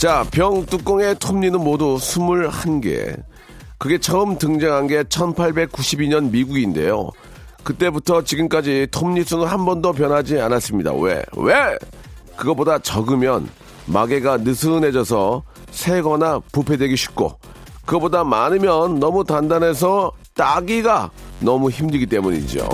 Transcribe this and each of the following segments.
자, 병 뚜껑의 톱니는 모두 21개. 그게 처음 등장한 게 1892년 미국인데요. 그때부터 지금까지 톱니 수는 한 번도 변하지 않았습니다. 왜? 왜? 그거보다 적으면 마개가 느슨해져서 새거나 부패되기 쉽고, 그거보다 많으면 너무 단단해서 따기가 너무 힘들기 때문이죠.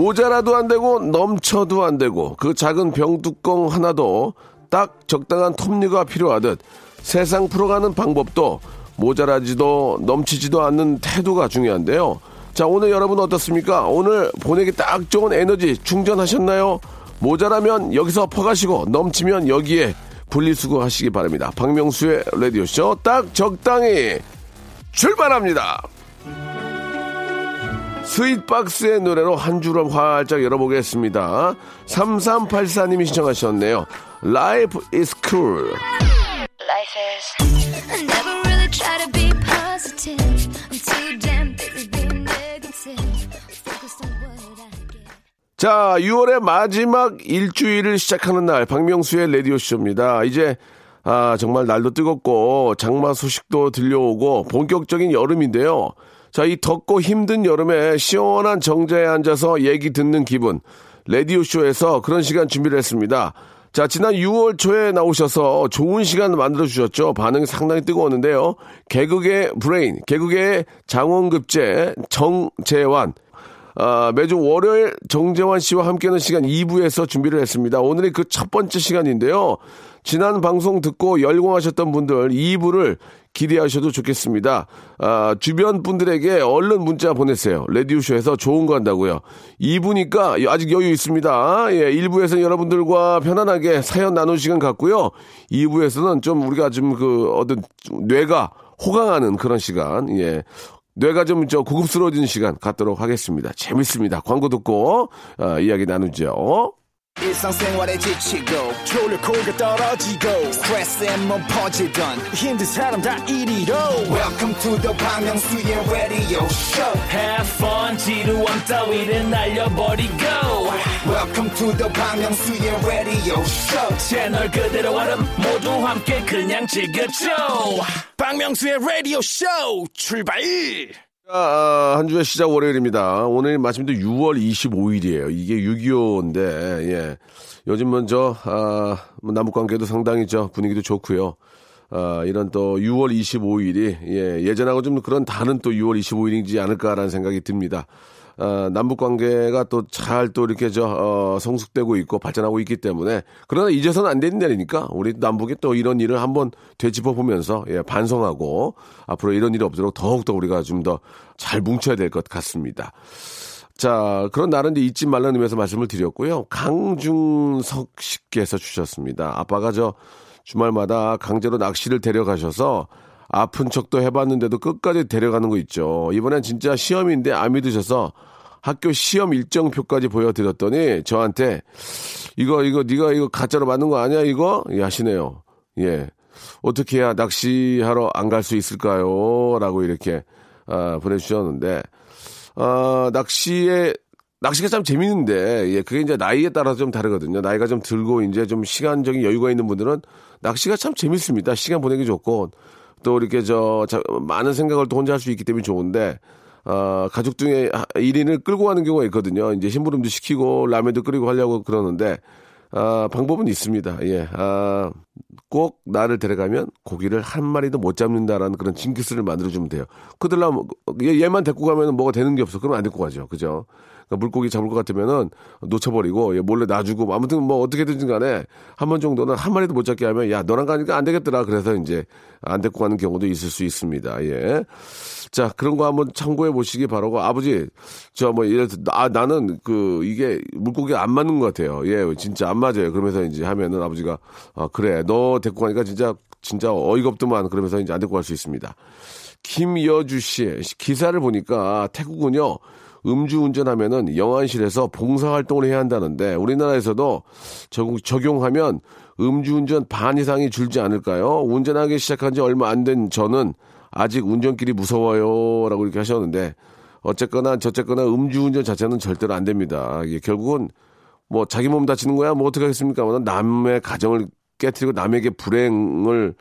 모자라도 안 되고 넘쳐도 안 되고 그 작은 병뚜껑 하나도 딱 적당한 톱니가 필요하듯 세상 풀어가는 방법도 모자라지도 넘치지도 않는 태도가 중요한데요. 자, 오늘 여러분 어떻습니까? 오늘 보내기 딱 좋은 에너지 충전하셨나요? 모자라면 여기서 퍼가시고 넘치면 여기에 분리수거 하시기 바랍니다. 박명수의 라디오쇼 딱 적당히 출발합니다. 스윗박스의 노래로 한 줄을 활짝 열어보겠습니다. 3384님이 신청하셨네요. Life is cool. Life is. 자, 6월의 마지막 일주일을 시작하는 날, 박명수의 라디오쇼입니다. 이제, 아, 정말 날도 뜨겁고, 장마 소식도 들려오고, 본격적인 여름인데요. 자, 이 덥고 힘든 여름에 시원한 정자에 앉아서 얘기 듣는 기분. 라디오쇼에서 그런 시간 준비를 했습니다. 자, 지난 6월 초에 나오셔서 좋은 시간 만들어 주셨죠. 반응이 상당히 뜨거웠는데요. 개그의 브레인, 개그의 장원급제, 정재환. 아, 매주 월요일 정재환 씨와 함께하는 시간 2부에서 준비를 했습니다. 오늘이 그 첫 번째 시간인데요. 지난 방송 듣고 열공하셨던 분들 2부를 기대하셔도 좋겠습니다. 아, 주변 분들에게 얼른 문자 보내세요. 레디오쇼에서 좋은 거 한다고요. 2부니까 아직 여유 있습니다. 예, 1부에서는 여러분들과 편안하게 사연 나눈 시간 갖고요. 2부에서는 좀 우리가 좀 그 어떤 뇌가 호강하는 그런 시간. 예. 뇌가 좀 저 고급스러워진 시간 갖도록 하겠습니다. 재밌습니다. 광고 듣고 어, 이야기 나누죠. 지치고, 떨어지고, 퍼지던, welcome to the Bang Myung-soo's radio show Have fun 지루함 따위를 날려버리고 welcome to the Myung-soo's radio show 채널 그대로 얼음 모두 함께 그냥 즐겨줘 박명수의 radio show 출발 아, 한 주의 시작 월요일입니다. 오늘 마침도 6월 25일이에요. 이게 6.25인데, 예. 요즘은 저, 아, 뭐 남북 관계도 상당히 저 분위기도 좋고요. 아, 이런 또 6월 25일이, 예, 예전하고 좀 그런 다른 또 6월 25일이지 않을까라는 생각이 듭니다. 아, 남북 관계가 또잘또 이렇게 저, 어, 성숙되고 있고 발전하고 있기 때문에 그러나 이제서는 안 되는 일이니까 우리 남북이 또 이런 일을 한번 되짚어 보면서 예, 반성하고 앞으로 이런 일이 없도록 더욱 더 우리가 좀 더 잘 뭉쳐야 될 것 같습니다. 자, 그런 날은 이제 잊지 말라는 의미에서 말씀을 드렸고요. 강중석 씨께서 주셨습니다. 아빠가 저 주말마다 강제로 낚시를 데려가셔서 아픈 척도 해봤는데도 끝까지 데려가는 거 있죠. 이번엔 진짜 시험인데 안 믿으셔서 학교 시험 일정표까지 보여드렸더니 저한테 이거 이거 네가 이거 가짜로 맞는 거 아니야 이거 예, 하시네요. 예. 어떻게 해야 낚시하러 안 갈 수 있을까요? 라고 이렇게 아, 보내주셨는데 아, 낚시에 낚시가 참 재밌는데 예, 그게 이제 나이에 따라서 좀 다르거든요. 나이가 좀 들고 이제 좀 시간적인 여유가 있는 분들은 낚시가 참 재밌습니다. 시간 보내기 좋고 또 이렇게 저 자, 많은 생각을 또 혼자 할 수 있기 때문에 좋은데 어, 가족 중에 1인을 끌고 가는 경우가 있거든요. 이제 심부름도 시키고 라면도 끓이고 하려고 그러는데 아, 방법은 있습니다. 예. 아, 꼭 나를 데려가면 고기를 한 마리도 못 잡는다라는 그런 징크스를 만들어주면 돼요. 그들라 얘, 얘만 데리고 가면 뭐가 되는 게 없어. 그러면 안 데리고 가죠. 그죠? 그러니까 물고기 잡을 것 같으면은 놓쳐버리고 예, 몰래 놔주고 아무튼 뭐 어떻게든지 간에 한 번 정도는 한 마리도 못 잡게 하면 야 너랑 가니까 안 되겠더라 그래서 이제 안 데리고 가는 경우도 있을 수 있습니다. 예. 자 그런 거 한번 참고해 보시기 바라고 아버지 저 뭐 예를 들어 아 나는 그 이게 물고기 안 맞는 것 같아요. 예 진짜 안 맞아요. 그러면서 이제 하면은 아버지가 아 그래 너 데리고 가니까 진짜 진짜 어이가 없더만 그러면서 이제 안 데리고 갈 수 있습니다. 김여주 씨 기사를 보니까 태국은요 음주 운전하면은 영안실에서 봉사 활동을 해야 한다는데 우리나라에서도 적용, 적용 하면 음주 운전 반 이상이 줄지 않을까요? 운전하기 시작한 지 얼마 안 된 저는 아직 운전길이 무서워요 라고 이렇게 하셨는데 어쨌거나 저쨌거나 음주 운전 자체는 절대로 안 됩니다. 이게 결국은 뭐 자기 몸 다치는 거야 뭐 어떻게 하겠습니까? 남의 가정을 깨뜨리고 남에게 불행을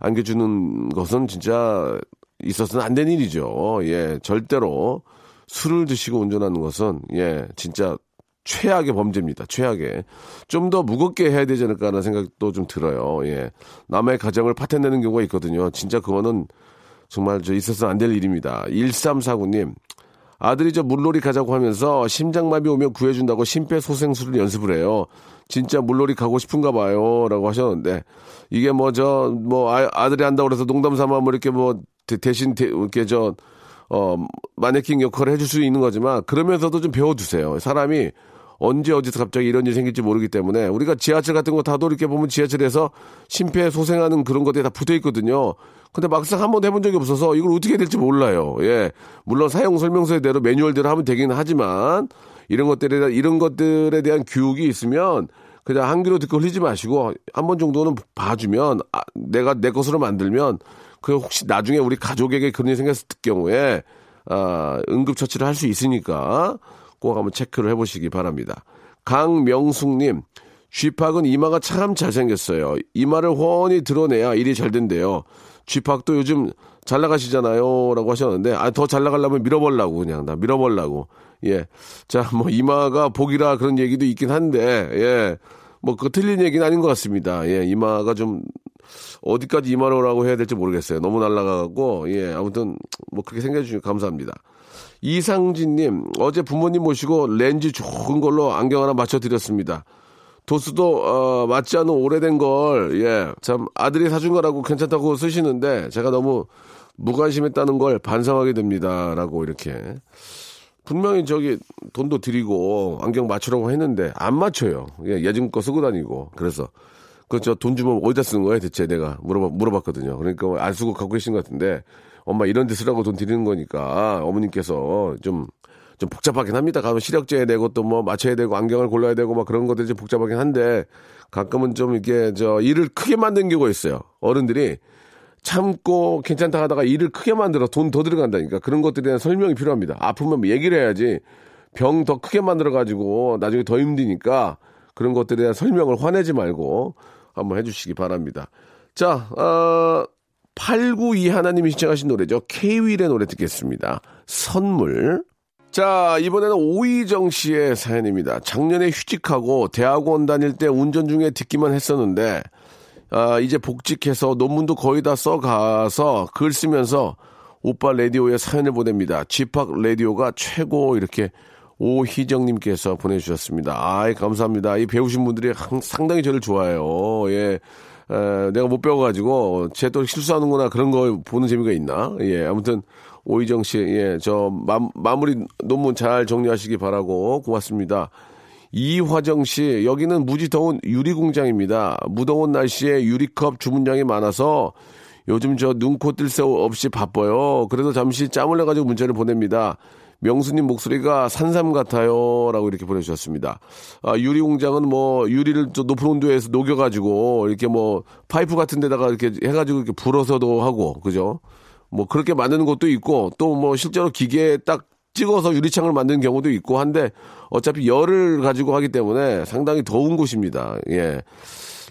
안겨주는 것은 진짜 있어서는 안 되는 일이죠. 예, 절대로 술을 드시고 운전하는 것은 예, 진짜 최악의 범죄입니다. 최악의. 좀 더 무겁게 해야 되지 않을까라는 생각도 좀 들어요. 예. 남의 가정을 파탄내는 경우가 있거든요. 진짜 그거는 정말 저 있어서는 안 될 일입니다. 1349님. 아들이 저 물놀이 가자고 하면서 심장마비 오면 구해준다고 심폐소생술을 연습을 해요. 진짜 물놀이 가고 싶은가 봐요. 라고 하셨는데, 이게 뭐 저, 뭐 아, 들이 한다고 그래서 농담 삼아 뭐 이렇게 뭐 대, 대신 대, 이렇게 저, 어, 마네킹 역할을 해줄 수 있는 거지만, 그러면서도 좀 배워두세요. 사람이 언제 어디서 갑자기 이런 일이 생길지 모르기 때문에 우리가 지하철 같은 거 타도 이렇게 보면 지하철에서 심폐소생하는 그런 것들이 다 붙어 있거든요. 근데 막상 한 번도 해본 적이 없어서 이걸 어떻게 해야 될지 몰라요. 예. 물론 사용 설명서대로 매뉴얼대로 하면 되긴 하지만 이런 것들에 대한, 이런 것들에 대한 교육이 있으면 그냥 한 귀로 듣고 흘리지 마시고 한 번 정도는 봐주면 아, 내가 내 것으로 만들면 그 혹시 나중에 우리 가족에게 그런 일이 생겼을 경우에 아, 응급처치를 할 수 있으니까 꼭 한번 체크를 해보시기 바랍니다. 강명숙님, 쥐팍은 이마가 참 잘생겼어요. 이마를 훤히 드러내야 일이 잘 된대요. 쥐팍도 요즘 잘 나가시잖아요. 라고 하셨는데, 아, 더 잘 나가려면 밀어보려고, 그냥. 나 밀어보려고. 예. 자, 뭐, 이마가 복이라 그런 얘기도 있긴 한데, 예. 뭐, 그 틀린 얘기는 아닌 것 같습니다. 예. 이마가 좀, 어디까지 이마로라고 해야 될지 모르겠어요. 너무 날라가고, 예. 아무튼, 뭐, 그렇게 생각해주시면 감사합니다. 이상진님, 어제 부모님 모시고 렌즈 좋은 걸로 안경 하나 맞춰드렸습니다. 도수도 어, 맞지 않은 오래된 걸, 예, 참 아들이 사준 거라고 괜찮다고 쓰시는데 제가 너무 무관심했다는 걸 반성하게 됩니다라고 이렇게 분명히 저기 돈도 드리고 안경 맞추라고 했는데 안 맞춰요. 예, 예전 거 쓰고 다니고 그래서 그 저 돈 주면 어디다 쓰는 거야 대체 내가 물어봐 물어봤거든요. 그러니까 안 쓰고 갖고 계신 것 같은데 엄마 이런 데 쓰라고 돈 드리는 거니까 어머님께서 좀좀 복잡하긴 합니다. 가면 시력제에 되고 또 뭐 맞춰야 되고 안경을 골라야 되고 막 그런 것들이 좀 복잡하긴 한데 가끔은 좀 이렇게 저 일을 크게 만든 경우가 있어요. 어른들이 참고 괜찮다 하다가 일을 크게 만들어 돈 더 들어간다니까 그런 것들에 대한 설명이 필요합니다. 아프면 뭐 얘기를 해야지 병 더 크게 만들어 가지고 나중에 더 힘드니까 그런 것들에 대한 설명을 화내지 말고 한번 해주시기 바랍니다. 자, 어, 892 하나님이 신청하신 노래죠. 케이윌의 노래 듣겠습니다. 선물. 자, 이번에는 오희정 씨의 사연입니다. 작년에 휴직하고 대학원 다닐 때 운전 중에 듣기만 했었는데, 아, 이제 복직해서 논문도 거의 다 써가서 글 쓰면서 오빠 라디오에 사연을 보냅니다. 집합 라디오가 최고 이렇게 오희정님께서 보내주셨습니다. 아이, 감사합니다. 이 배우신 분들이 항- 상당히 저를 좋아해요. 예. 에, 내가 못 배워가지고, 쟤 또 실수하는구나, 그런 거 보는 재미가 있나? 예, 아무튼, 오희정 씨, 예, 저, 마, 마무리 논문 잘 정리하시기 바라고, 고맙습니다. 이화정 씨, 여기는 무지 더운 유리 공장입니다. 무더운 날씨에 유리컵 주문량이 많아서 요즘 저 눈 코 뜰 새 없이 바빠요. 그래도 잠시 짬을 내가지고 문자를 보냅니다. 명수님 목소리가 산삼 같아요. 라고 이렇게 보내주셨습니다. 아, 유리 공장은 뭐, 유리를 저 높은 온도에서 녹여가지고, 이렇게 뭐, 파이프 같은 데다가 이렇게 해가지고 이렇게 불어서도 하고, 그죠? 뭐, 그렇게 만드는 것도 있고, 또 뭐, 실제로 기계에 딱 찍어서 유리창을 만드는 경우도 있고 한데, 어차피 열을 가지고 하기 때문에 상당히 더운 곳입니다. 예.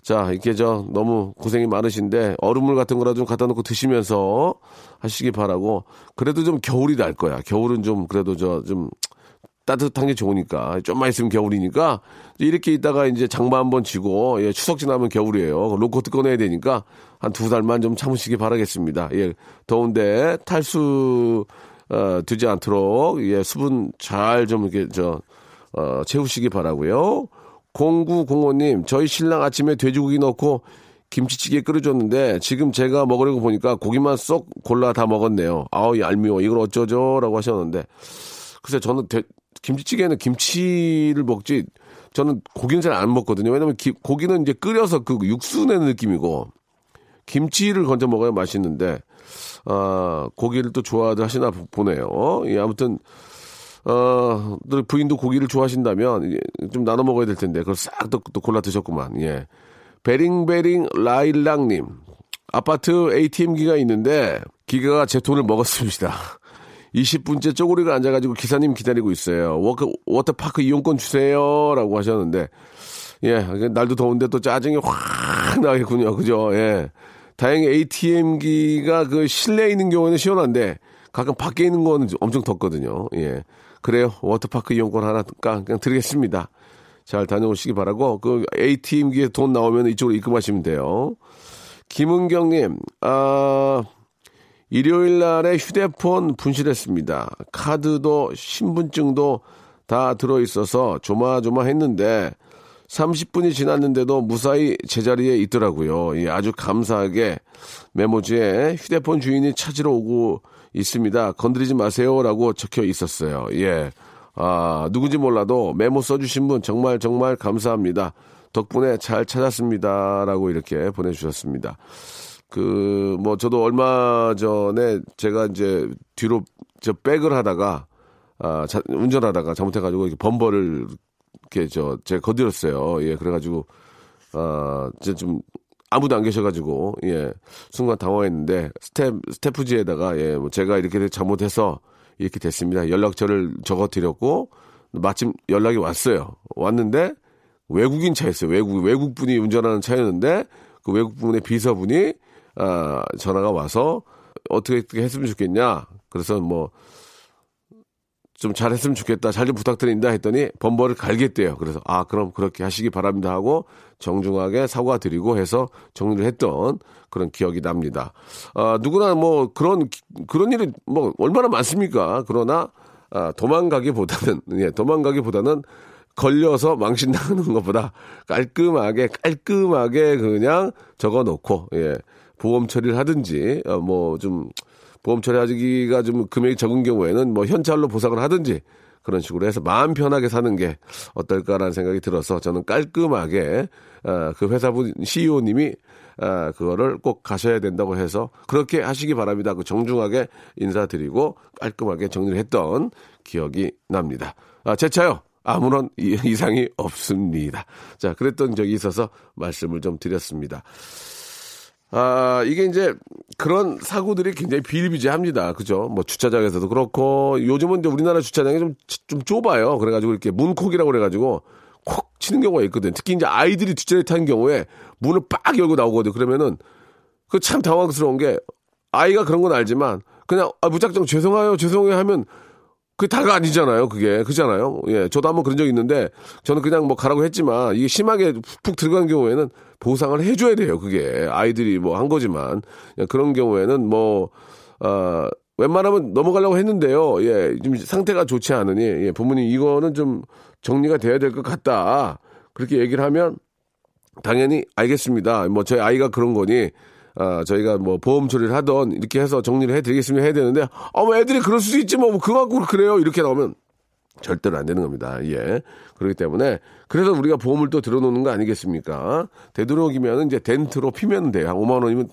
자, 이렇게 저 너무 고생이 많으신데 얼음물 같은 거라도 좀 갖다 놓고 드시면서 하시기 바라고 그래도 좀 겨울이 날 거야. 겨울은 좀 그래도 저 좀 따뜻한 게 좋으니까 좀만 있으면 겨울이니까 이렇게 있다가 이제 장마 한번 지고 예, 추석 지나면 겨울이에요. 로코트 꺼내야 되니까 한 두 달만 좀 참으시기 바라겠습니다. 예, 더운데 탈수 어, 되지 않도록 예, 수분 잘 좀 이렇게 저 어, 채우시기 바라고요. 0905님, 저희 신랑 아침에 돼지고기 넣고 김치찌개 끓여줬는데 지금 제가 먹으려고 보니까 고기만 쏙 골라 다 먹었네요. 아우 얄미워. 이걸 어쩌죠 라고 하셨는데 글쎄 저는 대- 김치찌개는 김치를 먹지 저는 고기는 잘 안 먹거든요. 왜냐면 기- 고기는 이제 끓여서 그 육수 내는 느낌이고 김치를 건져 먹어야 맛있는데 아 고기를 또 좋아들 하시나 보- 보네요. 예, 아무튼 어, 또 부인도 고기를 좋아하신다면 좀 나눠 먹어야 될 텐데 그걸 싹또 또 골라 드셨구만. 예. 베링베링 라일랑님 아파트 ATM기가 있는데 기계가 제 돈을 먹었습니다. 20분째 쪼그리고 앉아가지고 기사님 기다리고 있어요. 워크, 워터파크 이용권 주세요 라고 하셨는데 예 날도 더운데 또 짜증이 확 나겠군요. 그죠? 예. 다행히 ATM기가 그 실내에 있는 경우는 시원한데 가끔 밖에 있는 거는 엄청 덥거든요. 예. 그래요. 워터파크 이용권 하나 까- 그냥 드리겠습니다. 잘 다녀오시기 바라고 그 ATM기에 돈 나오면 이쪽으로 입금하시면 돼요. 김은경님, 아 일요일 날에 휴대폰 분실했습니다. 카드도 신분증도 다 들어 있어서 조마조마했는데 30분이 지났는데도 무사히 제자리에 있더라고요. 예, 아주 감사하게 메모지에 휴대폰 주인이 찾으러 오고 있습니다. 건드리지 마세요라고 적혀 있었어요. 예. 아, 누군지 몰라도 메모 써주신 분 정말 정말 감사합니다. 덕분에 잘 찾았습니다 라고 이렇게 보내주셨습니다. 그, 뭐, 저도 얼마 전에 제가 이제 뒤로 저 백을 하다가, 아, 자- 운전하다가 잘못해가지고 이렇게 범퍼를 이렇게 저, 제가 건드렸어요. 예, 그래가지고, 아, 이제 좀 아무도 안 계셔가지고, 예, 순간 당황했는데, 스텝, 스태프지에다가, 예, 뭐 제가 이렇게 잘못해서 이렇게 됐습니다. 연락처를 적어 드렸고, 마침 연락이 왔어요. 왔는데, 외국인 차였어요. 외국, 외국 분이 운전하는 차였는데, 그 외국 분의 비서분이, 아, 전화가 와서, 어떻게, 어떻게 했으면 좋겠냐. 그래서 뭐, 좀 잘했으면 좋겠다. 잘 좀 부탁드린다 했더니 범버를 갈겠대요. 그래서 아 그럼 그렇게 하시기 바랍니다 하고 정중하게 사과드리고 해서 정리를 했던 그런 기억이 납니다. 아 누구나 뭐 그런 기- 그런 일이 뭐 얼마나 많습니까? 그러나 아, 도망가기보다는 예 도망가기보다는 걸려서 망신 나는 것보다 깔끔하게 깔끔하게 그냥 적어 놓고 예 보험 처리를 하든지 어, 뭐좀 보험 처리 하기가 좀 금액이 적은 경우에는 뭐 현찰로 보상을 하든지 그런 식으로 해서 마음 편하게 사는 게 어떨까라는 생각이 들어서 저는 깔끔하게 아, 그 회사분 CEO님이 아, 그거를 꼭 가셔야 된다고 해서 그렇게 하시기 바랍니다. 그 정중하게 인사드리고 깔끔하게 정리를 했던 기억이 납니다. 아, 제 차요. 아무런 이- 이상이 없습니다. 자, 그랬던 적이 있어서 말씀을 좀 드렸습니다. 아, 이게 이제 그런 사고들이 굉장히 비일비재합니다. 그죠? 뭐 주차장에서도 그렇고 요즘은 이제 우리나라 주차장이 좀, 좀 좁아요. 그래가지고 이렇게 문콕이라고 그래가지고 콕 치는 경우가 있거든. 특히 이제 아이들이 뒷자리에 타는 경우에 문을 빡 열고 나오거든. 그러면은 그 참 당황스러운 게 아이가 그런 건 알지만 그냥 아, 무작정 죄송해요, 죄송해요 하면 그게 다가 아니잖아요, 그게. 그잖아요. 예, 저도 한번 그런 적이 있는데, 저는 그냥 뭐 가라고 했지만, 이게 심하게 푹 들어간 경우에는 보상을 해줘야 돼요, 그게. 아이들이 뭐 한 거지만. 예, 그런 경우에는 뭐, 아, 웬만하면 넘어가려고 했는데요. 예, 좀 상태가 좋지 않으니, 예, 부모님 이거는 좀 정리가 돼야 될 것 같다. 그렇게 얘기를 하면, 당연히 알겠습니다. 뭐 저희 아이가 그런 거니 아, 저희가 뭐 보험 처리를 하던 이렇게 해서 정리를 해드리겠습니다 해야 되는데 어뭐 애들이 그럴 수도 있지 뭐 그거 갖고 그래요 이렇게 나오면 절대로 안 되는 겁니다. 예. 그렇기 때문에 그래서 우리가 보험을 또 들어놓는 거 아니겠습니까? 되도록이면 이제 덴트로 피면 돼요. 한 5만 원이면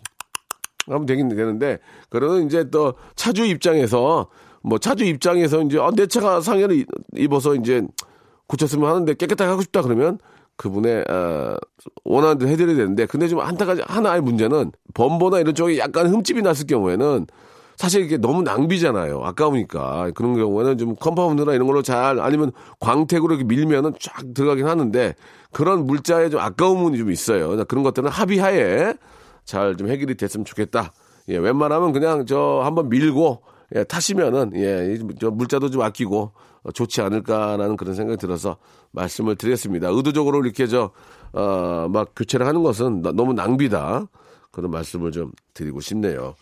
하면 되긴 되는데 그러면 이제 또 차주 입장에서 뭐 차주 입장에서 이제 아, 내 차가 상해를 입- 입어서 이제 고쳤으면 하는데 깨끗하게 하고 싶다 그러면 그분의 어, 원하는 해드려야 되는데 근데 좀한 가지 하나의 문제는 범퍼나 이런 쪽에 약간 흠집이 났을 경우에는 사실 이게 너무 낭비잖아요. 아까우니까 그런 경우에는 좀 컴파운드나 이런 걸로 잘 아니면 광택으로 이렇게 밀면은 쫙 들어가긴 하는데 그런 물자에 좀 아까움이 좀 있어요. 그러니까 그런 것들은 합의하에 잘 좀 해결이 됐으면 좋겠다. 예, 웬만하면 그냥 저 한번 밀고 예, 타시면은 예, 이저 물자도 좀 아끼고 어, 좋지 않을까라는 그런 생각이 들어서 말씀을 드렸습니다. 의도적으로 이렇게 저 어 막 교체를 하는 것은 너- 너무 낭비다. 그런 말씀을 좀 드리고 싶네요.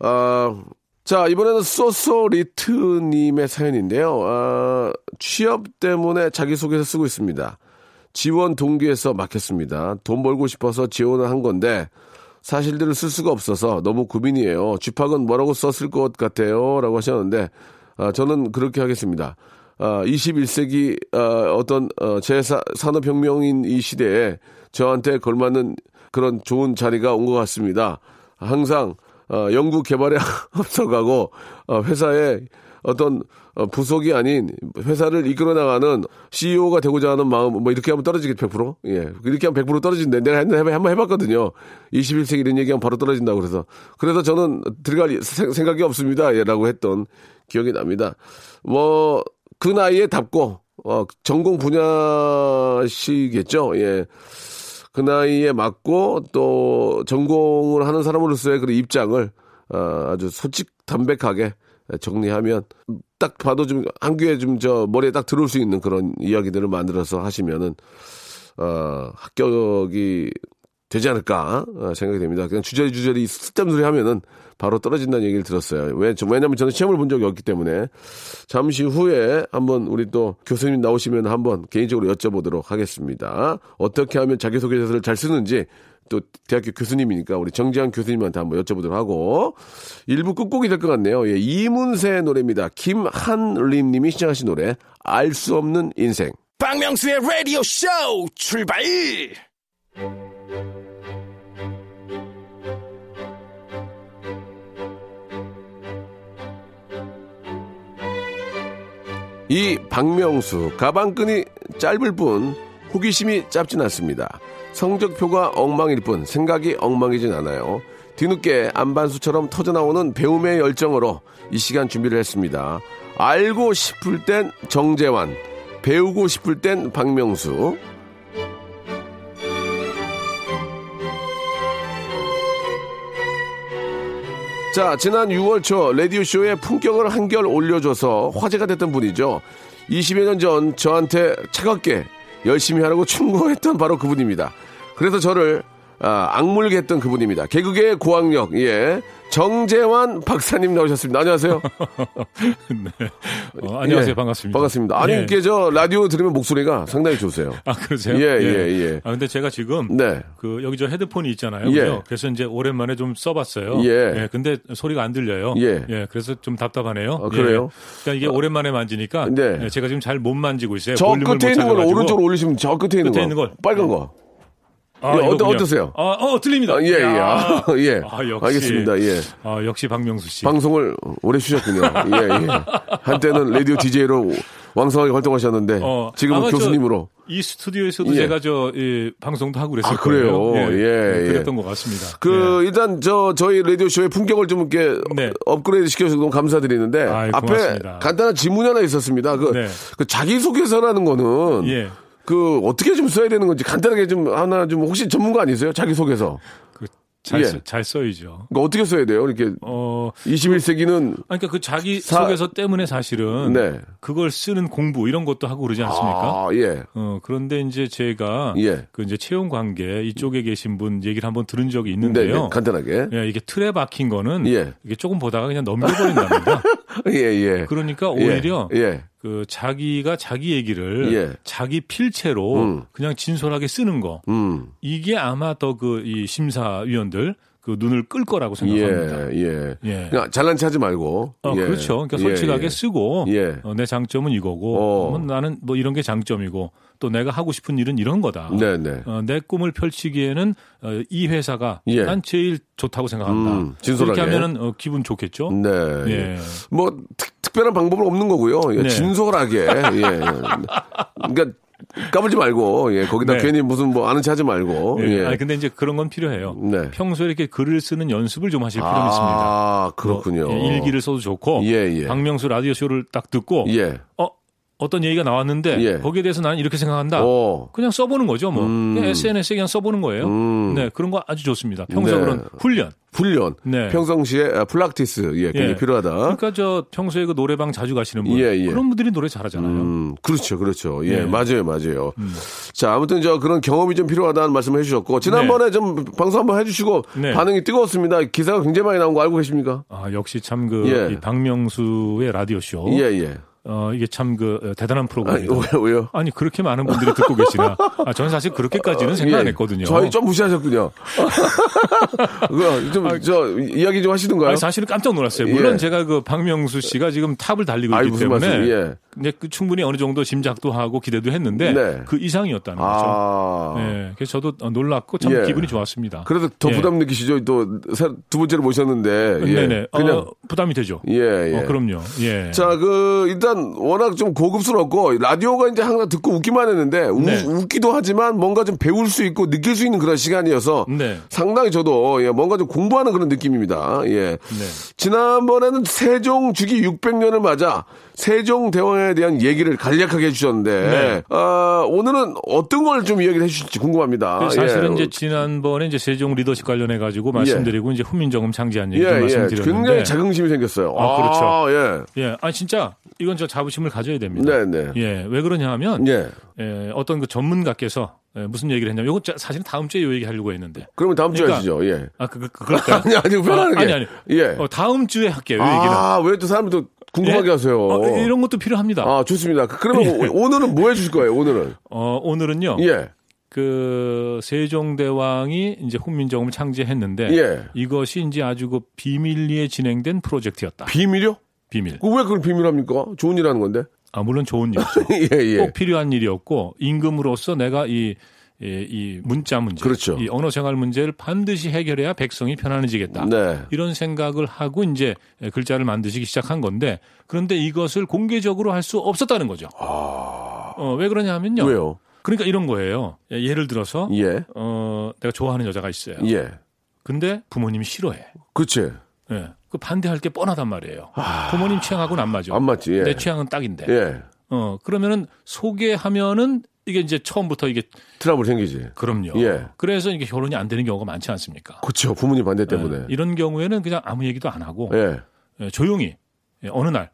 어, 자, 이번에는 소소리트님의 사연인데요. 아, 취업 때문에 자기소개서 쓰고 있습니다. 지원 동기에서 막혔습니다. 돈 벌고 싶어서 지원을 한 건데, 사실들을 쓸 수가 없어서 너무 고민이에요. 쥐팍은 뭐라고 썼을 것 같아요? 라고 하셨는데, 아, 저는 그렇게 하겠습니다. 아, 21세기 아, 어떤 어, 제 산업혁명인 이 시대에 저한테 걸맞는 그런 좋은 자리가 온 것 같습니다. 항상 어, 연구 개발에 앞서가고 어, 회사의 어떤 어, 부속이 아닌 회사를 이끌어 나가는 CEO가 되고자 하는 마음 뭐 이렇게 하면 떨어지겠 100%? 예. 이렇게 하면 100% 떨어진대. 내가 한번 해봤거든요. 21세기 이런 얘기하면 바로 떨어진다고 그래서 그래서 저는 들어갈 생- 생각이 없습니다. 예 라고 했던 기억이 납니다. 뭐 그 나이에 답고 어, 전공 분야시겠죠. 예. 그 나이에 맞고 또 전공을 하는 사람으로서의 그 입장을 어, 아주 솔직 담백하게 정리하면 딱 봐도 좀 한 귀에 좀 저 머리에 딱 들어올 수 있는 그런 이야기들을 만들어서 하시면은 어, 합격이 되지 않을까 어, 생각이 됩니다. 그냥 주저리 주저리 쓸데없는 소리 하면은 바로 떨어진다는 얘기를 들었어요. 왜, 저- 왜냐면 저는 시험을 본 적이 없기 때문에 잠시 후에 한번 우리 또 교수님 나오시면 한번 개인적으로 여쭤보도록 하겠습니다. 어떻게 하면 자기소개서를 잘 쓰는지 또 대학교 교수님이니까 우리 정지한 교수님한테 한번 여쭤보도록 하고 일부 끝곡이 될 것 같네요. 예, 이문세의 노래입니다. 김한림 님이 시청하신 노래 알 수 없는 인생. 박명수의 라디오 쇼 출발! 이 박명수 가방끈이 짧을 뿐 호기심이 짧진 않습니다. 성적표가 엉망일 뿐 생각이 엉망이진 않아요. 뒤늦게 안반수처럼 터져나오는 배움의 열정으로 이 시간 준비를 했습니다. 알고 싶을 땐 정재환, 배우고 싶을 땐 박명수. 자, 지난 6월 초 라디오쇼에 품격을 한결 올려줘서 화제가 됐던 분이죠. 20여 년 전 저한테 차갑게 열심히 하라고 충고했던 바로 그분입니다. 그래서 저를 아, 악물게 했던 그분입니다. 개그계의 고학력, 예. 정재환 박사님 나오셨습니다. 안녕하세요. 어, 안녕하세요. 예, 반갑습니다. 반갑습니다. 아니, 예. 이게 저 라디오 들으면 목소리가 상당히 좋으세요. 아, 그러세요? 예, 예, 예. 아, 근데 제가 지금 네. 그 여기 저 헤드폰이 있잖아요. 예. 그죠? 그래서 이제 오랜만에 좀 써봤어요. 예. 근데 소리가 안 들려요. 예. 그래서 좀 답답하네요. 아, 그래요? 예. 그러니까 이게 오랜만에 만지니까 네. 예, 제가 지금 잘 못 만지고 있어요. 저 끝에 못 있는 걸. 오른쪽으로 올리시면 저 끝에 있는 끝에 거. 있는 거. 빨간 거. 아, 예, 어떠-. 어떠세요? 아, 어, 들립니다. 아, 예, 예. 아, 아, 예. 아, 역시. 알겠습니다. 예. 아, 역시 박명수 씨. 방송을 오래 쉬셨군요. 예, 예. 한때는 라디오 DJ로 왕성하게 활동하셨는데 어, 지금은 교수님으로 이 스튜디오에서도 예. 제가 저 이, 방송도 하고 그랬을 아, 그래요? 거예요. 예, 예. 그랬던 것 같습니다. 그 일단 저 저희 라디오 쇼의 품격을 좀 이렇게 네. 업그레이드 시켜서 너무 감사드리는데 아이, 앞에. 간단한 질문이 하나 있었습니다. 그, 네. 그 자기 소개서라는 거는 예. 그 어떻게 좀 써야 되는 건지 간단하게 좀 하나 좀 혹시 전문가 아니세요? 자기 소개서. 잘, 예. 써- 잘 써야죠. 그러니까 어떻게 써야 돼요? 이렇게 어, 21세기는 아니, 그러니까 그 자기 사- 소개서 때문에 사실은 네. 그걸 쓰는 공부 이런 것도 하고 그러지 않습니까? 아, 예. 어, 그런데 이제 제가 예. 그 이제 채용 관계 이쪽에 계신 분 얘기를 한번 들은 적이 네, 있는데요. 네, 간단하게. 예, 이게 틀에 박힌 거는 예. 이게 조금 보다가 그냥 넘겨버린답니다. 예, 예. 그러니까 예, 오히려 예. 그 자기가 자기 얘기를 예. 자기 필체로 음. 그냥 진솔하게 쓰는 거 음. 이게 아마 더 그 이 심사위원들 그 눈을 끌 거라고 생각합니다. 예, 예. 예. 그냥 잘난 체 하지 말고. 어, 예. 그렇죠. 그러니까 예, 솔직하게 예. 쓰고 예. 어, 내 장점은 이거고 어. 뭐 나는 뭐 이런 게 장점이고 또 내가 하고 싶은 일은 이런 거다. 네, 네. 어, 내 꿈을 펼치기에는 어, 이 회사가 예. 난 제일 좋다고 생각한다. 음, 진솔하게. 그렇게 하면은 어, 기분 좋겠죠. 네. 예. 뭐 특, 특별한 방법은 없는 거고요. 예, 네. 진솔하게. 예. 그러니까 까불지 말고 예, 거기다 네. 괜히 무슨 뭐 아는 체 하지 말고. 예. 예. 아니 근데 이제 그런 건 필요해요. 네. 평소에 이렇게 글을 쓰는 연습을 좀 하실 필요는 있습니다. 아, 그렇군요. 뭐, 예, 일기를 써도 좋고 예, 예. 박명수 라디오 쇼를 딱 듣고 예. 어 어떤 얘기가 나왔는데 예. 거기에 대해서 나는 이렇게 생각한다. 어. 그냥 써보는 거죠, 뭐. 음. 그냥 SNS에 그냥 써보는 거예요. 음. 네, 그런 거 아주 좋습니다. 평소 네. 그런 훈련. 훈련. 네. 평상시에 아, practice 예, 굉장히 예. 필요하다. 그러니까 저 평소에 그 노래방 자주 가시는 분 예, 예. 그런 분들이 노래 잘하잖아요. 음, 그렇죠, 그렇죠. 예, 네. 맞아요, 맞아요. 자, 아무튼 저 그런 경험이 좀 필요하다는 말씀을 해주셨고 지난번에 좀 방송 한번 해주시고 네. 반응이 뜨거웠습니다. 기사가 굉장히 많이 나온 거 알고 계십니까? 아, 역시 참그 예. 박명수의 라디오 쇼. 예, 예. 어, 이게 참 그 대단한 프로그램입니다. 왜요, 왜요? 아니 그렇게 많은 분들이 듣고 계시나? 아, 저는 사실 그렇게까지는 생각 안 예. 했거든요. 저희 좀 무시하셨군요. 좀, 저, 이야기 좀 하시던가요? 아니, 사실은 깜짝 놀랐어요. 물론 예. 제가 그 박명수 씨가 지금 탑을 달리고 아이, 있기 때문에 말씀, 예. 근데 그 충분히 어느 정도 짐작도 하고 기대도 했는데 네. 그 이상이었다는 거죠. 아. 예, 그래서 저도 놀랐고 참 예. 기분이 좋았습니다. 그래도 더 예. 부담 느끼시죠? 또, 세- 두 번째로 모셨는데. 예. 네네. 그냥. 어, 부담이 되죠. 예, 예. 어, 그럼요. 예. 자, 그, 일단, 워낙 좀 고급스럽고, 라디오가 이제 항상 듣고 웃기만 했는데, 우- 네. 웃기도 하지만 뭔가 좀 배울 수 있고 느낄 수 있는 그런 시간이어서, 네. 상당히 저도, 예, 뭔가 좀 공부하는 그런 느낌입니다. 예. 네. 지난번에는 세종 주기 600년을 맞아, 세종 대왕에 대한 얘기를 간략하게 해주셨는데, 네. 아, 오늘은 어떤 걸 좀 이야기를 해주실지 궁금합니다. 그 사실은 예. 이제 지난번에 이제 세종 리더십 관련해 가지고 말씀드리고 이제 훈민정음 창제한 얘기 예, 좀 예. 말씀드렸는데 굉장히 자긍심이 생겼어요. 아, 그렇죠. 예. 예, 아 진짜 이건 저 자부심을 가져야 됩니다. 네, 네. 예, 왜 그러냐면 예. 예, 어떤 그 전문가께서 예, 무슨 얘기를 했냐면 이거 사실은 다음 주에 이 얘기 하려고 했는데. 그러면 다음 주에 그러니까- 하시죠. 예. 아, 그, 그, 그럴까요? 아니, 아니, 편안하게. 아, 아니, 아니. 예. 어, 다음 주에 할게요, 이 얘기는. 아, 왜 또 사람들 또 궁금하게 예? 하세요? 어, 이런 것도 필요합니다. 아, 좋습니다. 그- 그러면 예. 오- 오늘은 뭐 해주실 거예요, 오늘은? 어, 오늘은요. 예. 그 세종대왕이 이제 훈민정음을 창제했는데 예. 이것이 이제 아주 그 비밀리에 진행된 프로젝트였다. 비밀이요? 비밀. 그 왜 그걸 비밀합니까? 좋은 일 하는 건데? 아, 물론 좋은 일이죠. 예, 예. 꼭 필요한 일이었고 임금으로서 내가 이, 이, 이 문자 문제, 그렇죠. 이 언어 생활 문제를 반드시 해결해야 백성이 편안해지겠다. 네. 이런 생각을 하고 이제 글자를 만드시기 시작한 건데 그런데 이것을 공개적으로 할 수 없었다는 거죠. 어, 왜 그러냐면요. 아. 왜요? 그러니까 이런 거예요. 예, 예를 들어서 예. 어, 내가 좋아하는 여자가 있어요. 예. 근데 부모님이 싫어해. 그치. 예. 그 반대할 게 뻔하단 말이에요. 부모님 취향하고는 안 맞아. 안 맞지, 예. 내 취향은 딱인데. 예. 어, 그러면은 소개하면은 이게 이제 처음부터 이게 트러블 생기지. 그럼요. 예. 그래서 이게 결혼이 안 되는 경우가 많지 않습니까? 그쵸. 부모님 반대 때문에. 예, 이런 경우에는 그냥 아무 얘기도 안 하고 예. 예, 조용히 예, 어느 날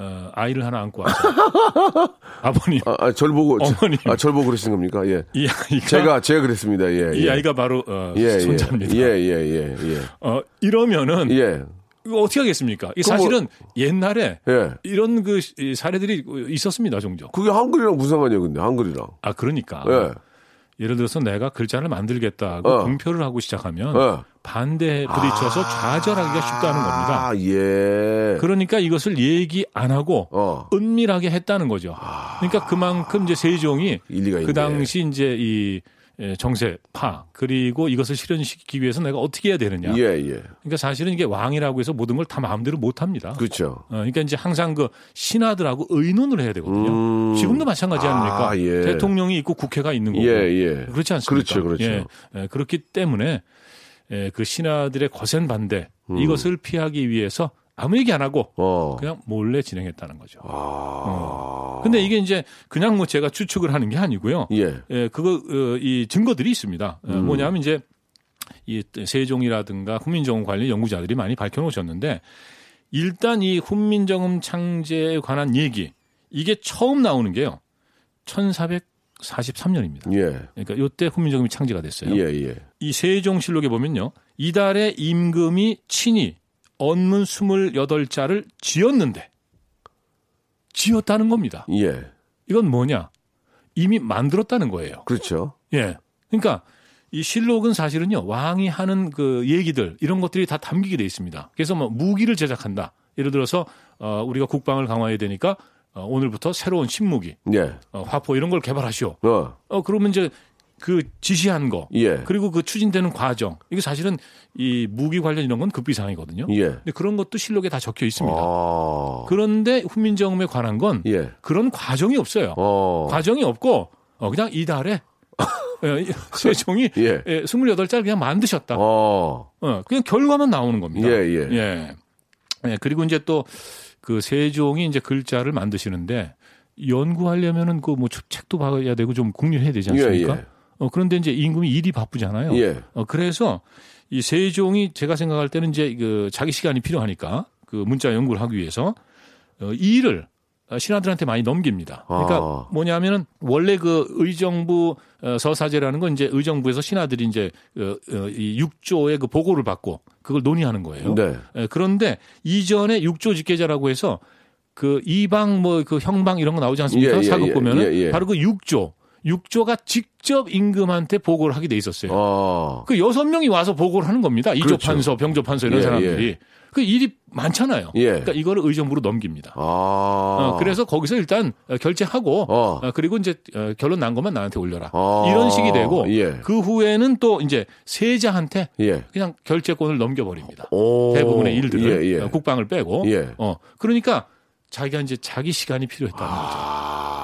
어, 아이를 하나 안고 와서 아버님 아, 아, 절 보고. 어머님. 아, 절 보고 그러시는 겁니까? 예. 이 아이가 제가, 제가 그랬습니다. 예. 이 예. 아이가 바로 어, 예, 예. 손자입니다. 예, 예, 예, 예. 어, 이러면은 예. 이거 어떻게 하겠습니까? 이 뭐- 사실은 옛날에 예. 이런 그이 사례들이 있었습니다, 종종. 그게 한글이랑 무슨 상관이에요, 근데, 한글이랑. 아 그러니까 예. 예를 들어서 내가 글자를 만들겠다고 어. 공표를 하고 시작하면 예. 반대에 부딪혀서 좌절하기가 쉽다는 겁니다. 아, 예. 그러니까 이것을 얘기 안 하고 어. 은밀하게 했다는 거죠. 그러니까 그만큼 이제 세종이. 그 당시 이제 이 예, 정세 파 그리고 이것을 실현시키기 위해서 내가 어떻게 해야 되느냐. 예, 예. 그러니까 사실은 이게 왕이라고 해서 모든 걸 다 마음대로 못 합니다. 그렇죠. 어, 그러니까 이제 항상 그 신하들하고 의논을 해야 되거든요. 음. 지금도 마찬가지 아닙니까? 아, 예. 대통령이 있고 국회가 있는 거고. 예, 예. 그렇지 않습니까? 그렇죠, 그렇죠. 예, 예, 그렇기 때문에 예, 그 신하들의 거센 반대 음. 이것을 피하기 위해서 아무 얘기 안 하고 어. 그냥 몰래 진행했다는 거죠. 아. 근데 이게 이제 그냥 뭐 제가 추측을 하는 게 아니고요. 예. 예, 그거 어, 이 증거들이 있습니다. 음. 어, 뭐냐면 이제 이 세종이라든가 훈민정음 관련 연구자들이 많이 밝혀 놓으셨는데 일단 이 훈민정음 창제에 관한 얘기 이게 처음 나오는 게요. 1443년입니다. 예. 그러니까 요때 훈민정음이 창제가 됐어요. 예, 예. 이 세종실록에 보면요. 이달에 임금이 친히 언문 28자를 지었는데 지었다는 겁니다. 예. 이건 뭐냐? 이미 만들었다는 거예요. 그렇죠. 예. 그러니까 이 실록은 사실은요 왕이 하는 그 얘기들 이런 것들이 다 담기게 돼 있습니다. 그래서 뭐 무기를 제작한다. 예를 들어서 어, 우리가 국방을 강화해야 되니까 어, 오늘부터 새로운 신무기, 예. 어, 화포 이런 걸 개발하시오. 어. 어 그러면 이제 그 지시한 거, 예. 그리고 그 추진되는 과정 이게 사실은 이 무기 관련 이런 건 급비상이거든요. 예. 근데 그런 것도 실록에 다 적혀 있습니다. 아. 그런데 훈민정음에 관한 건 예. 그런 과정이 없어요. 어. 과정이 없고 어, 그냥 이달에 예, 세종이 예. 예. 28짤 그냥 만드셨다. 어. 어. 그냥 결과만 나오는 겁니다. 예, 예. 예. 예, 그리고 이제 또 그 세종이 이제 글자를 만드시는데 연구하려면은 그 뭐 책도 봐야 되고 좀 궁리해야 되지 않습니까? 어, 그런데 이제 임금이 일이 바쁘잖아요. 예. 어, 그래서 이 세종이 제가 생각할 때는 이제 그 자기 시간이 필요하니까 그 문자 연구를 하기 위해서 어, 이 일을 어, 신하들한테 많이 넘깁니다. 그러니까 아. 뭐냐면은 원래 그 의정부 어, 서사제라는 건 이제 의정부에서 신하들이 이제 어, 어, 이 육조의 그 보고를 받고 그걸 논의하는 거예요. 네. 예, 그런데 이전에 육조 직계자라고 해서 그 이방 뭐 그 형방 이런 거 나오지 않습니까? 예, 예, 사극 예, 보면은 예, 예. 바로 그 육조 육조가 직접 임금한테 보고를 하게 돼 있었어요. 어. 그 여섯 명이 와서 보고를 하는 겁니다. 이조 그렇죠. 판서, 병조 판서 이런 예, 사람들이. 그 일이 많잖아요. 예. 그러니까 이거를 의정부로 넘깁니다. 아. 어, 그래서 거기서 일단 어, 결제하고 어. 어, 그리고 이제 어, 결론 난 것만 나한테 올려라. 아. 이런 식이 되고 예. 그 후에는 또 이제 세자한테 예. 그냥 결제권을 넘겨버립니다. 오. 대부분의 일들을 예, 예. 어, 국방을 빼고. 예. 어 그러니까 자기가 이제 자기 시간이 필요했다는 아. 거죠.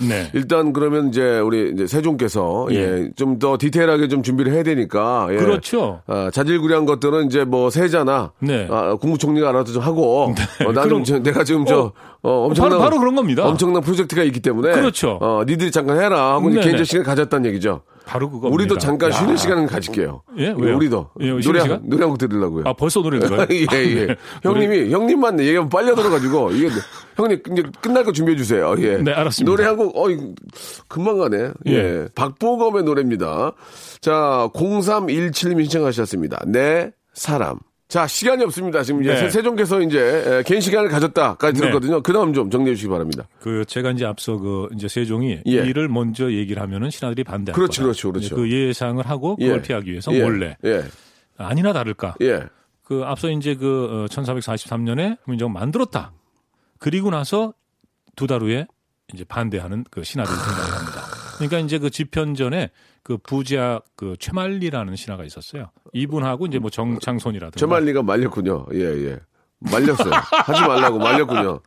네. 일단 그러면 이제 우리 이제 세종께서 예. 예. 좀 더 디테일하게 좀 준비를 해야 되니까 예. 그렇죠. 아, 자질구레한 것들은 이제 뭐 세자나 네. 아, 국무총리가 알아서 좀 하고 어, 나는 좀 내가 지금 저 어, 엄청난 바로, 바로 그런 겁니다. 엄청난 프로젝트가 있기 때문에 그렇죠. 어, 니들이 잠깐 해라 하고 이제 네네. 개인적 시간 가졌다는 얘기죠. 바로 그거. 우리도 잠깐 쉬는 시간을 가질게요. 예? 왜요? 우리도 예, 노래 시간? 노래 한곡 들으려고요. 아 벌써 노래 들어요? 예, 예. 형님이, 형님만 얘기하면 빨려 들어가지고, 이게, 형님, 이제 끝날 거 준비해 주세요. 예. 네, 알았습니다. 노래 한 곡, 어, 금방 가네. 예. 예. 박보검의 노래입니다. 자, 0317님이 신청하셨습니다. 내 사람. 자, 시간이 없습니다. 지금 이제 네. 세- 세종께서 이제 에, 개인 시간을 가졌다까지 네. 들었거든요. 그 다음 좀 정리해 주시기 바랍니다. 그 제가 이제 앞서 그 이제 세종이 예. 이를 먼저 얘기를 하면은 신하들이 반대할 그렇죠, 거다. 그렇죠, 그렇죠. 그 예상을 하고 그걸 피하기 위해서 예. 몰래 예. 아니나 다를까. 예. 그 앞서 이제 그 1443년에 국민정을 만들었다. 그리고 나서 두 달 후에 이제 반대하는 그 신하들이 등장을 합니다. 그러니까 이제 그 집현전에 그 부자 그 최말리라는 신하가 있었어요. 이분하고 이제 뭐 정창손이라든가 최말리가 말렸군요. 예, 예. 말렸어요. 하지 말라고 말렸군요.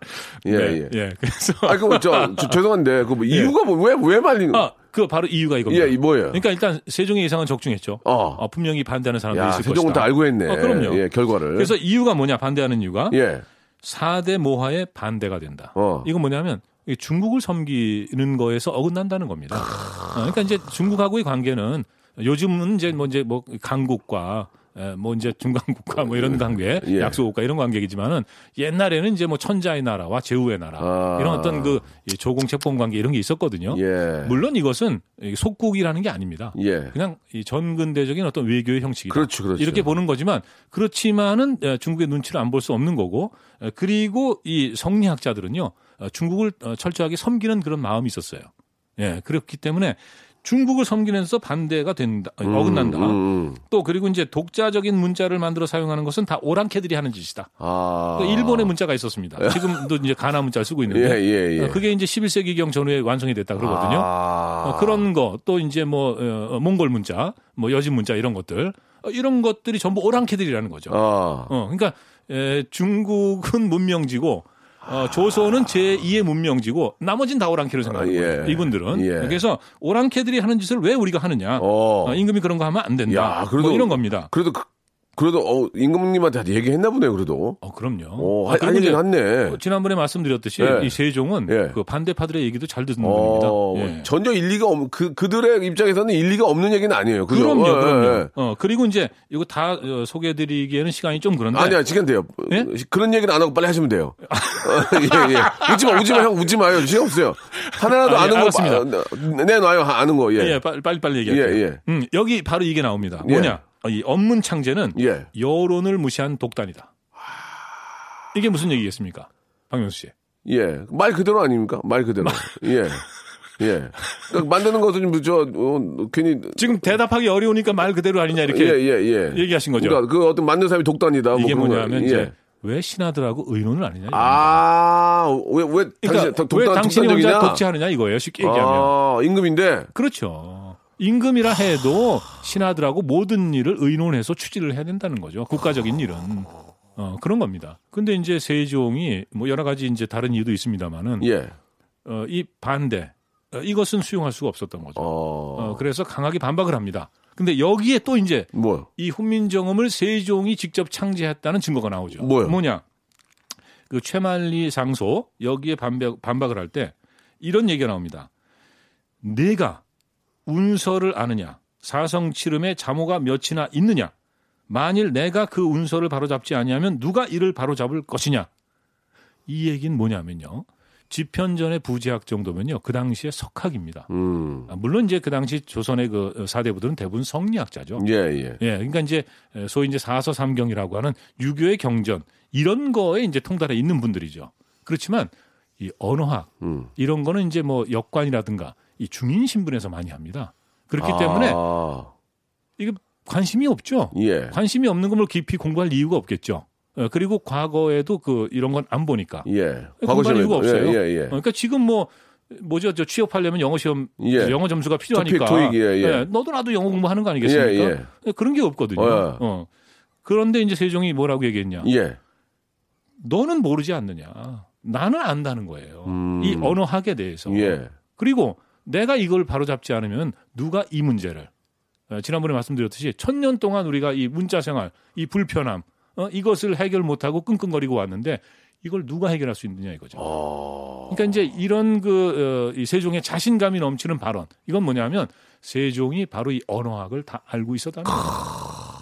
예, 네, 예. 예. 그래서 아, 그, 저, 저, 죄송한데, 그, 뭐 이유가 뭐, 왜, 왜 말리는 아, 그 바로 이유가 이겁니다. 예, 이 뭐예요? 그러니까 일단 세종의 예상은 적중했죠. 어. 어, 분명히 반대하는 사람들이 야, 있을 세종은 것이다. 다 알고 했네. 어, 그럼요. 예, 결과를. 그래서 이유가 뭐냐 반대하는 이유가 예. 사 4대 모하에 반대가 된다. 어. 이건 뭐냐면 이 중국을 섬기는 거에서 어긋난다는 겁니다. 어, 그러니까 이제 중국하고의 관계는 요즘은 이제 뭐 이제 뭐 강국과 에, 뭐 이제 중간국가 뭐 이런 관계, 예. 약소국가 이런 관계이지만은 옛날에는 이제 뭐 천자의 나라와 제후의 나라 아. 이런 어떤 그 조공 책봉 관계 이런 게 있었거든요. 예. 물론 이것은 이 속국이라는 게 아닙니다. 예. 그냥 이 전근대적인 어떤 외교의 형식이다. 그렇죠, 그렇죠. 이렇게 보는 거지만 그렇지만은 에, 중국의 눈치를 안 볼 수 없는 거고 에, 그리고 이 성리학자들은요 어, 중국을 어, 철저하게 섬기는 그런 마음이 있었어요. 예, 그렇기 때문에 중국을 섬기면서 반대가 된다, 어, 어긋난다. 음, 음. 또 그리고 이제 독자적인 문자를 만들어 사용하는 것은 다 오랑캐들이 하는 짓이다. 아. 그 일본의 문자가 있었습니다. 지금도 이제 가나 문자를 쓰고 있는데 예, 예, 예. 어, 그게 이제 11세기경 전후에 완성이 됐다 그러거든요. 아. 어, 그런 거 또 이제 뭐 어, 몽골 문자, 뭐 여진 문자 이런 것들 어, 이런 것들이 전부 오랑캐들이라는 거죠. 아. 어, 그러니까 에, 중국은 문명지고 어, 조선은 제2의 문명지고 나머지는 다 오랑캐로 생각하는 아, 예. 거예요. 이분들은. 예. 그래서 오랑캐들이 하는 짓을 왜 우리가 하느냐. 어. 어, 임금이 그런 거 하면 안 된다. 야, 그래도- 뭐 이런 겁니다. 그래도, 그, 그래도, 어, 임금님한테 얘기했나 보네, 그래도. 어, 그럼요. 오, 아, 얘기는 이제 했네. 어, 지난번에 말씀드렸듯이 예. 이 세종은 예. 그 반대파들의 얘기도 잘 듣는 어, 분입니다. 예. 전혀 일리가 없, 그, 그들의 입장에서는 일리가 없는 얘기는 아니에요. 그죠? 그럼요, 예, 그럼요. 예. 어, 그리고 이제 이거 다 어, 소개해드리기에는 시간이 좀 그런데. 아니야, 시간 돼요. 예? 그런 얘기는 안 하고 빨리 하시면 돼요. 어, 예, 예. 웃지 마, 웃지 마, 형, 웃지 마요. 시간 없어요. 하나라도 아, 예, 아는 알았습니다. 거, 아, 내놔요, 아는 거, 예. 예, 빨리 빨리, 빨리 얘기할게요. 예, 예. 음, 여기 바로 이게 나옵니다. 예. 뭐냐? 어, 이 언문 창제는 예. 여론을 무시한 독단이다. 이게 무슨 얘기겠습니까? 박명수 씨. 예. 말 그대로 아닙니까? 말 그대로. 예. 예. 그러니까 만드는 것은 좀, 저, 어, 괜히. 지금 대답하기 어려우니까 말 그대로 아니냐 이렇게 예, 예, 예. 얘기하신 거죠. 그러니까 그 어떤 만든 사람이 독단이다. 뭐 이게 거. 뭐냐면 예. 이제 왜 신하들하고 의논을 안 했냐. 아, 왜, 왜, 당신, 그러니까 독- 왜 독단, 당신이 혼자 독단적이냐? 독재하느냐 이거예요. 쉽게 얘기하면. 아, 임금인데. 그렇죠. 임금이라 해도 신하들하고 모든 일을 의논해서 추진을 해야 된다는 거죠. 국가적인 일은. 어, 그런 겁니다. 근데 이제 세종이 뭐 여러 가지 이제 다른 이유도 있습니다만은 예. 어, 이 반대 어, 이것은 수용할 수가 없었던 거죠. 어, 어, 그래서 강하게 반박을 합니다. 근데 여기에 또 이제 뭐, 이 훈민정음을 세종이 직접 창제했다는 증거가 나오죠. 뭐요? 뭐냐? 그 최만리 상소 여기에 반박, 반박을 할 때 이런 얘기가 나옵니다. 내가 운서를 아느냐? 사성칠음에 잠호가 몇이나 있느냐? 만일 내가 그 운서를 바로잡지 아니하면 누가 이를 바로잡을 것이냐? 이 얘기는 뭐냐면요. 지편전의 부제학 정도면요. 그 당시에 석학입니다. 음. 아, 물론 이제 그 당시 조선의 그 사대부들은 대부분 성리학자죠. 예, 예. 예, 그러니까 이제 소위 이제 사서 삼경이라고 하는 유교의 경전 이런 거에 이제 통달해 있는 분들이죠. 그렇지만 이 언어학 음. 이런 거는 이제 뭐 역관이라든가 이 중인 신분에서 많이 합니다. 그렇기 때문에 아, 이게 관심이 없죠. 예. 관심이 없는 걸 깊이 공부할 이유가 없겠죠. 어, 그리고 과거에도 그 이런 건 안 보니까 예. 공부할 이유가 없어요. 예, 예, 예. 어, 그러니까 지금 뭐 뭐죠? 저 취업하려면 영어 시험 예. 영어 점수가 필요하니까. 토픽, 토익, 예, 예. 너도 나도 영어 공부하는 거 아니겠습니까? 예, 그런 게 없거든요. 어. 어. 그런데 이제 세종이 뭐라고 얘기했냐? 예. 너는 모르지 않느냐? 나는 안다는 거예요. 음. 이 언어학에 대해서. 예. 그리고 내가 이걸 바로잡지 않으면 누가 이 문제를 어, 지난번에 말씀드렸듯이 천년 동안 우리가 이 문자 생활, 이 불편함 어, 이것을 해결 못하고 끙끙거리고 왔는데 이걸 누가 해결할 수 있느냐 이거죠. 어. 그러니까 이제 이런 그 어, 이 세종의 자신감이 넘치는 발언 이건 뭐냐면 세종이 바로 이 언어학을 다 알고 있었다는 거예요.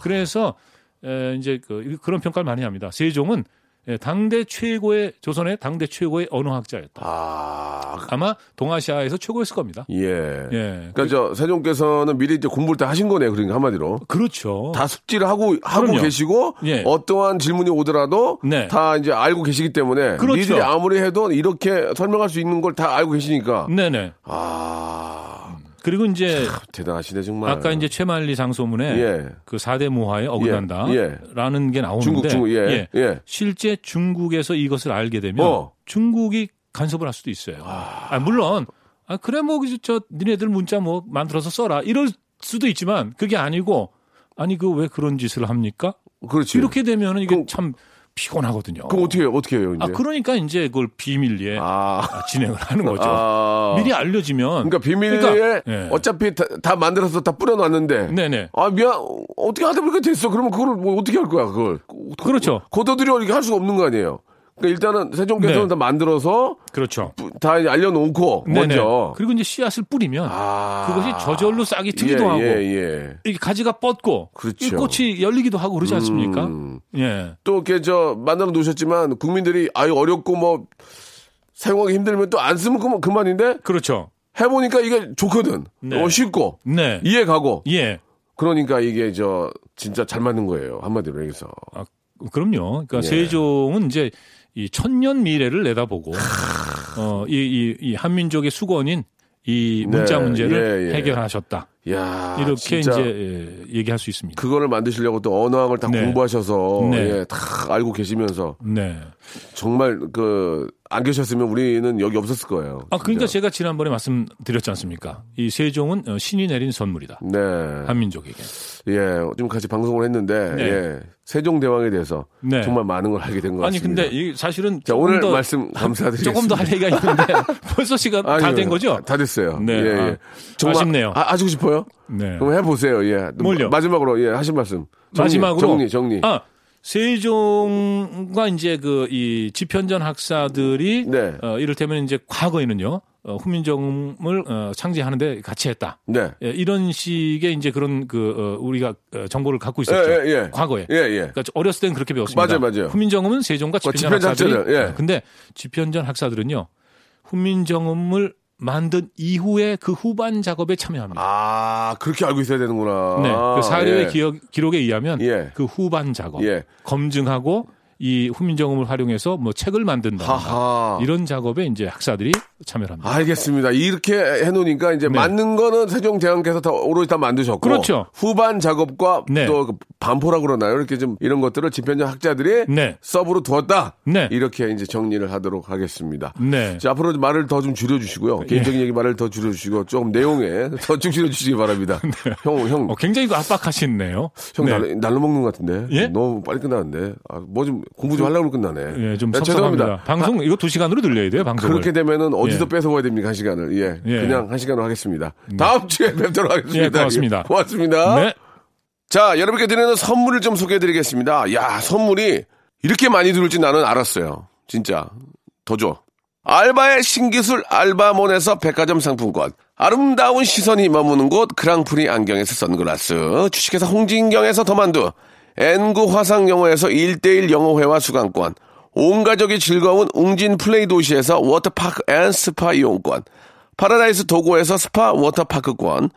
그래서 에, 이제 그, 그런 평가를 많이 합니다. 세종은 예, 당대 최고의 조선의 당대 최고의 언어학자였다. 아, 아마 동아시아에서 최고였을 겁니다. 예. 예. 그러니까 저 세종께서는 미리 이제 공부를 다 하신 거네요. 그러니까 한마디로. 그렇죠. 다 숙지를 하고 하고 그럼요. 계시고 예. 어떠한 질문이 오더라도 네. 다 이제 알고 계시기 때문에 그렇죠. 니들이 아무리 해도 이렇게 설명할 수 있는 걸 다 알고 계시니까 네네. 아 그리고 이제 대단하시네 정말. 아까 이제 최만리 장소문에 예. 그 4대 모하에 어긋난다라는 게 나오는데 중국 중국 예. 예. 실제 중국에서 이것을 알게 되면 어. 중국이 간섭을 할 수도 있어요. 아, 물론 아 그래 뭐저 니네들 문자 뭐 만들어서 써라 이럴 수도 있지만 그게 아니고 아니 그 왜 그런 짓을 합니까? 그렇지. 이렇게 되면은 이게 참 피곤하거든요. 그럼 어떻게 해요? 어떻게 해요? 이제? 아 그러니까 이제 그걸 비밀리에 아. 아, 진행을 하는 거죠. 아. 미리 알려지면 그러니까 비밀리에 그러니까, 예. 어차피 다, 다 만들어서 다 뿌려놨는데. 네네. 아 미안 어떻게 하다 보니까 됐어. 그러면 그걸 뭐 어떻게 할 거야 그걸. 그렇죠. 걷어들여 이렇게 할 수가 없는 거 아니에요. 그러니까 일단은 세종께서는 네. 다 만들어서 그렇죠. 뿌- 다 알려놓고 네네. 먼저. 그리고 이제 씨앗을 뿌리면 아. 그것이 저절로 싹이 트기도 예, 하고 예, 예. 이렇게 가지가 뻗고 그렇죠. 이 꽃이 열리기도 하고 그러지 않습니까? 음. 예. 또 이렇게 저 만들어 놓으셨지만 국민들이 아유 어렵고 뭐 사용하기 힘들면 또 안 쓰면 그만, 그만인데 그렇죠. 해보니까 이게 좋거든. 네. 어, 쉽고 네. 이해 가고. 예. 그러니까 이게 저 진짜 잘 맞는 거예요 한마디로 얘기해서. 아, 그럼요. 그러니까 예. 세종은 이제 이 천년 미래를 내다보고 어, 이, 이, 이 한민족의 수건인 이 문자 네, 문제를 예, 예. 해결하셨다. 야 이렇게 이제 예, 얘기할 수 있습니다. 그거를 만드시려고 또 언어학을 다 네. 공부하셔서 네. 예, 다 알고 계시면서 네. 정말 그 안 계셨으면 우리는 여기 없었을 거예요. 아 그러니까 진짜. 제가 지난번에 말씀드렸지 않습니까? 이 세종은 어, 신이 내린 선물이다. 네. 한민족에게. 예, 좀 같이 방송을 했는데 네. 예, 세종대왕에 대해서 네. 정말 많은 걸 알게 된것 아니 같습니다. 근데 이 사실은 자, 오늘 더 말씀 감사드리겠습니다. 조금 더 할 얘기가 있는데 벌써 시간 다 된 거죠? 다 됐어요. 네, 예, 아, 예. 정말 아쉽네요. 아, 하시고 싶어요? 네. 그럼 해보세요. 예. 뭘요? 마지막으로 예 하신 말씀. 정리, 마지막으로 정리 정리. 아 세종과 이제 그이 지편전 학사들이 네. 어, 이를테면 이제 과거에는요 어, 훈민정음을 어, 창제하는데 같이 했다. 네. 예, 이런 식의 이제 그런 그 어, 우리가 어, 정보를 갖고 있었죠. 예, 예, 예. 과거에. 예, 예. 그러니까 어렸을 때는 그렇게 배웠습니다. 맞아요, 맞아요. 훈민정음은 세종과 그 지편전 지편전 학사들이. 예. 근데 지편전 학사들은요 훈민정음을 만든 이후에 그 후반 작업에 참여합니다. 아, 그렇게 알고 있어야 되는구나. 네, 그 사료의 예. 기억, 기록에 의하면 예. 그 후반 작업 예. 검증하고 이 훈민정음을 활용해서 뭐 책을 만든다. 이런 작업에 이제 학사들이 참여를 합니다. 알겠습니다. 이렇게 해놓으니까 이제 네. 맞는 거는 세종대왕께서 다 오롯이 다 만드셨고 그렇죠. 후반 작업과 네. 또그 반포라 그러나요? 이렇게 좀 이런 것들을 집현전 학자들이 네. 서브로 두었다. 네. 이렇게 이제 정리를 하도록 하겠습니다. 네. 자, 앞으로 말을 더 좀 줄여주시고요. 개인적인 얘기 말을 더 줄여주시고 조금 내용에 더 축실해주시기 바랍니다. 형, 형, 어, 굉장히 이거 압박하시네요. 형 네. 날, 날로 먹는 것 같은데. 예? 너무 빨리 끝나는데. 아, 뭐좀 공부 좀 하려고 끝나네. 예, 좀 야, 섭섭합니다. 방송 이거 두 시간으로 들려야 돼요. 방송을. 그렇게 되면은 어디서 예. 뺏어와야 됩니까? 한 시간을. 예. 예. 그냥 한 시간으로 하겠습니다. 다음 주에 뵙도록 하겠습니다. 예, 고맙습니다. 예, 고맙습니다. 네. 자, 여러분께 드리는 선물을 좀 소개해 드리겠습니다. 야, 선물이 이렇게 많이 들을지 나는 알았어요. 진짜. 더 줘. 알바의 신기술 알바몬에서 백화점 상품권, 아름다운 시선이 머무는 곳 그랑프리 안경에서 선글라스, 주식회사 홍진경에서 더만두, 엔구 화상영어에서 1대1 영어회화 수강권, 온 가족이 즐거운 웅진 플레이 도시에서 워터파크 and 스파 이용권, 파라다이스 도고에서 스파 워터파크권,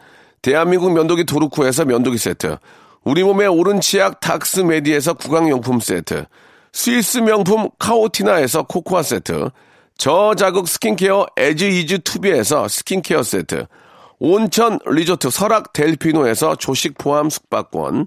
대한민국 면도기 도루코에서 면도기 세트, 우리 몸의 오른 치약 닥스메디에서 구강용품 세트, 스위스 명품 카오티나에서 코코아 세트, 저자극 스킨케어 에즈이즈 투비에서 스킨케어 세트, 온천 리조트 설악 델피노에서 조식 포함 숙박권,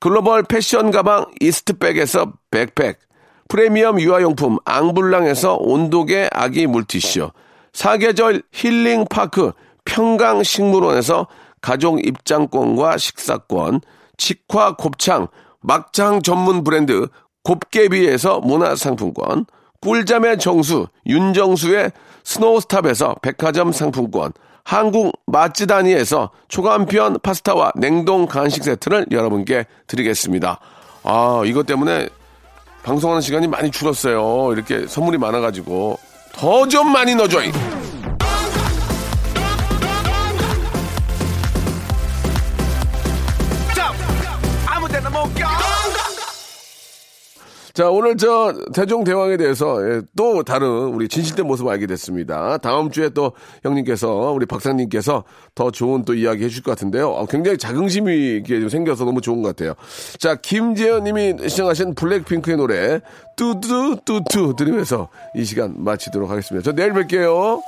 글로벌 패션 가방 이스트백에서 백팩, 프리미엄 유아용품 앙블랑에서 온도계 아기 물티슈, 사계절 힐링파크 평강식물원에서 가족 입장권과 식사권, 직화 곱창, 막창 전문 브랜드 곱개비에서 문화상품권, 꿀잠의 정수 윤정수의 스노우스탑에서 백화점 상품권, 한국 맛지다니에서 초간편 파스타와 냉동 간식 세트를 여러분께 드리겠습니다. 아, 이것 때문에 방송하는 시간이 많이 줄었어요. 이렇게 선물이 많아가지고 더 좀 많이 넣어줘. 자, 오늘 저 대종대왕에 대해서 예, 또 다른 우리 진실된 모습을 알게 됐습니다. 다음 주에 또 형님께서 우리 박사님께서 더 좋은 또 이야기 해줄 것 같은데요. 어, 굉장히 자긍심이 생겨서 너무 좋은 것 같아요. 자, 김재현 님이 시청하신 블랙핑크의 노래 뚜뚜뚜뚜 들으면서 이 시간 마치도록 하겠습니다. 저 내일 뵐게요.